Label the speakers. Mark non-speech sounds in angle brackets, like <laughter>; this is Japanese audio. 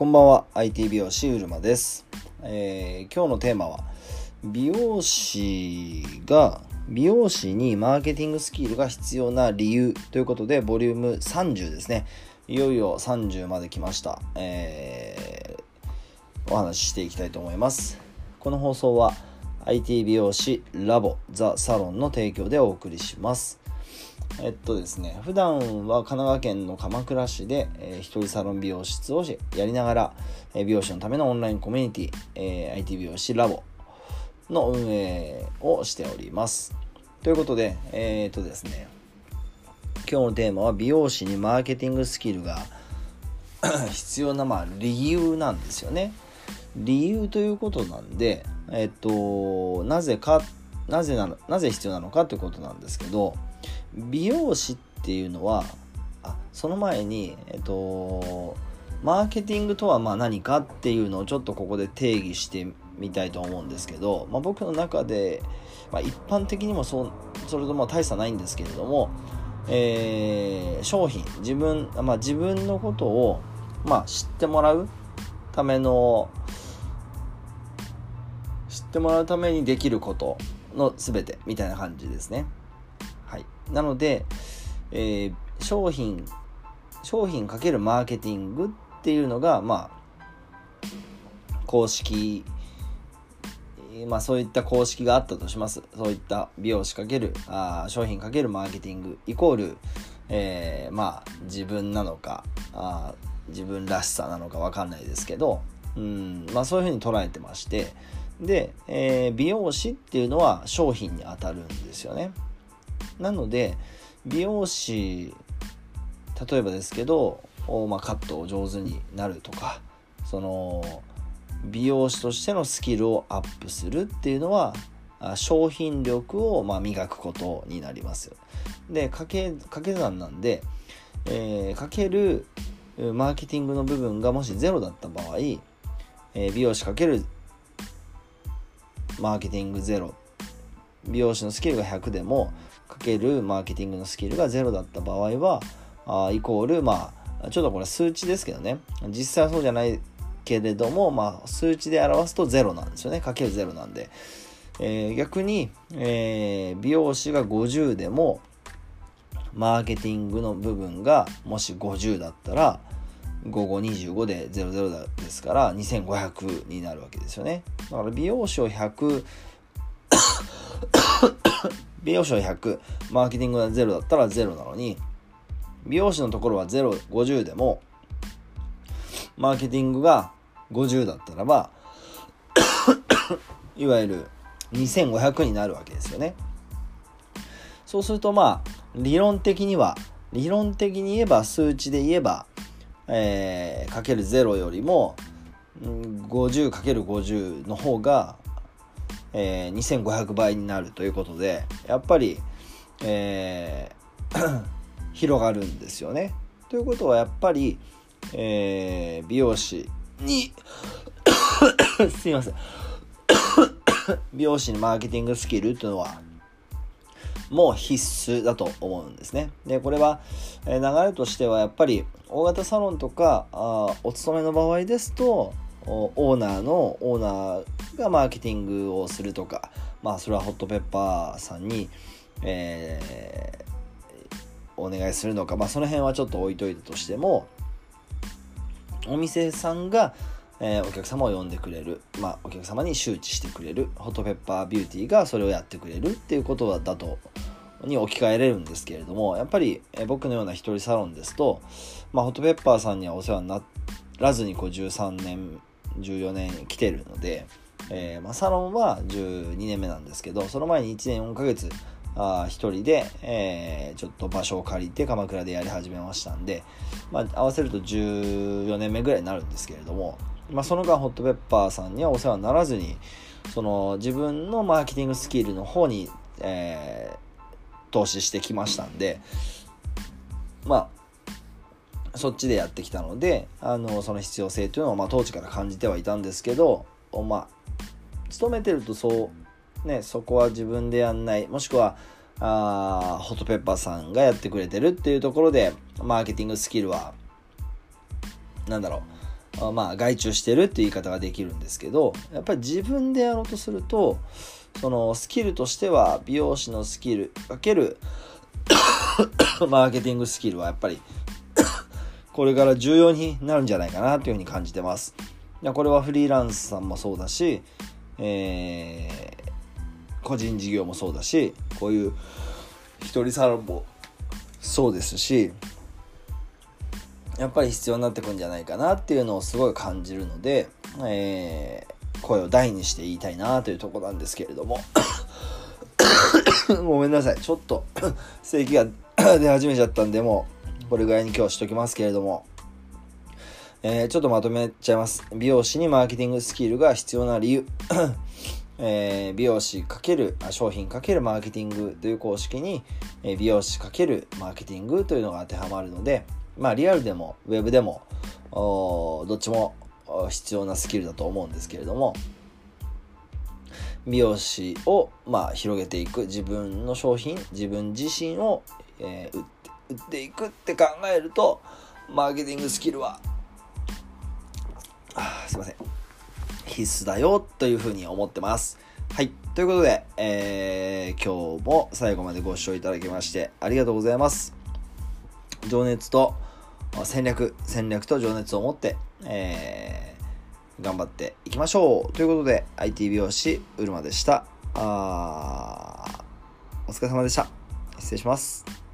Speaker 1: こんばんは。IT 美容師うるまです、えー今日のテーマは美容師が美容師にマーケティングスキルが必要な理由ということでボリューム30ですね。いよいよ30まで来ました、えーお話ししていきたいと思います。この放送は IT 美容師ラボザサロンの提供でお送りします。えっとですね普段は神奈川県の鎌倉市で、えー一人サロン美容室をやりながら、えー美容師のためのオンラインコミュニティ、えー IT 美容師ラボの運営をしております。ということでえーっとですね今日のテーマは美容師にマーケティングスキルが <coughs> 必要な、まあ、理由なんですよね。理由ということなんでえっとなぜかなぜなのなぜ必要なのかということなんですけど美容師っていうのはあその前にえっとマーケティングとはまあ何かっていうのをちょっとここで定義してみたいと思うんですけど、まあ、僕の中で、まあ、一般的にもそうそれとも大差ないんですけれども、えー商品自分、まあ、自分のことを、まあ、知ってもらうための知ってもらうためにできることの全てみたいな感じですね。はい、なので、えー商品商品かけるマーケティングっていうのがまあ公式えまあそういった公式があったとします。そういった美容師かけるあ商品かけるマーケティングイコール、えーまあ自分なのかあ自分らしさなのかわかんないですけどうんまあそういうふうに捉えてまして。で、えー美容師っていうのは商品に当たるんですよね。なので美容師例えばですけど、まあ、カットを上手になるとかその美容師としてのスキルをアップするっていうのは商品力をま磨くことになりますで掛け掛け算なんで、えーかけるマーケティングの部分がもしゼロだった場合、えー美容師かけるマーケティングゼロ。美容師のスキルが100でもかけるマーケティングのスキルが0だった場合はあイコールまあちょっとこれ数値ですけどね。実際はそうじゃないけれどもまあ数値で表すと0なんですよね。かける0なんで、えー逆に、えー美容師が50でもマーケティングの部分がもし50だったら5525で00ですから2500になるわけですよね。だから美容師を100美容師は100マーケティングが0だったら0なのに美容師のところは050でもマーケティングが50だったらば <coughs> いわゆる2500になるわけですよね。そうするとまあ理論的には理論的に言えば数値で言えば、えー、かける0よりもうん 50×50 の方がえー2500倍になるということでやっぱり、えー <coughs> 広がるんですよね。ということはやっぱり、えー美容師に <coughs> すいません <coughs> 美容師にマーケティングスキルっていうのはもう必須だと思うんですね。でこれは、えー流れとしてはやっぱり大型サロンとかあお勤めの場合ですとオーナーのオーナーがマーケティングをするとかまあそれはホットペッパーさんに、えーお願いするのかまあその辺はちょっと置いといたとしてもお店さんが、えーお客様を呼んでくれる、まあ、お客様に周知してくれるホットペッパービューティーがそれをやってくれるっていうことだとに置き換えれるんですけれどもやっぱり、えー僕のような一人サロンですと、まあ、ホットペッパーさんにはお世話にならずにこう13年14年来てるので、えーまあ、サロンは12年目なんですけどその前に1年4ヶ月あー一人で、えーちょっと場所を借りて鎌倉でやり始めましたんで、まあ、合わせると14年目ぐらいになるんですけれども、まあ、その間ホットペッパーさんにはお世話にならずにその自分のマーケティングスキルの方に、えー投資してきましたんでまあそっちでやってきたのであのその必要性というのを、まあ、当時から感じてはいたんですけどまあ勤めてるとそうねそこは自分でやんないもしくはあホットペッパーさんがやってくれてるっていうところでマーケティングスキルはなんだろうまあ外注してるっていう言い方ができるんですけどやっぱり自分でやろうとするとそのスキルとしては美容師のスキルかける <coughs> マーケティングスキルはやっぱり <coughs> これから重要になるんじゃないかなというふうに感じてます。これはフリーランスさんもそうだし、えー、個人事業もそうだしこういう一人サロンもそうですしやっぱり必要になってくんじゃないかなっていうのをすごい感じるので、えー、声を大にして言いたいなというとこなんですけれども。<coughs> ごめんなさい。ちょっと咳が出始めちゃったんでもうこれぐらいに今日しときますけれども。えー、ちょっとまとめちゃいます。美容師にマーケティングスキルが必要な理由。<coughs> えー、美容師×商品×マーケティングという公式に、えー、美容師×マーケティングというのが当てはまるので、まあ、リアルでもウェブでもどっちも必要なスキルだと思うんですけれども美容師を、まあ、広げていく自分の商品自分自身を、えー、売って売っていくって考えるとマーケティングスキルはすいません。必須だよというふうに思ってます。はい。ということで、えー、今日も最後までご視聴いただきましてありがとうございます。情熱と戦略、戦略と情熱を持って、えー、頑張っていきましょう。ということで、IT 美容師、うるまでした。あお疲れ様でした。失礼します。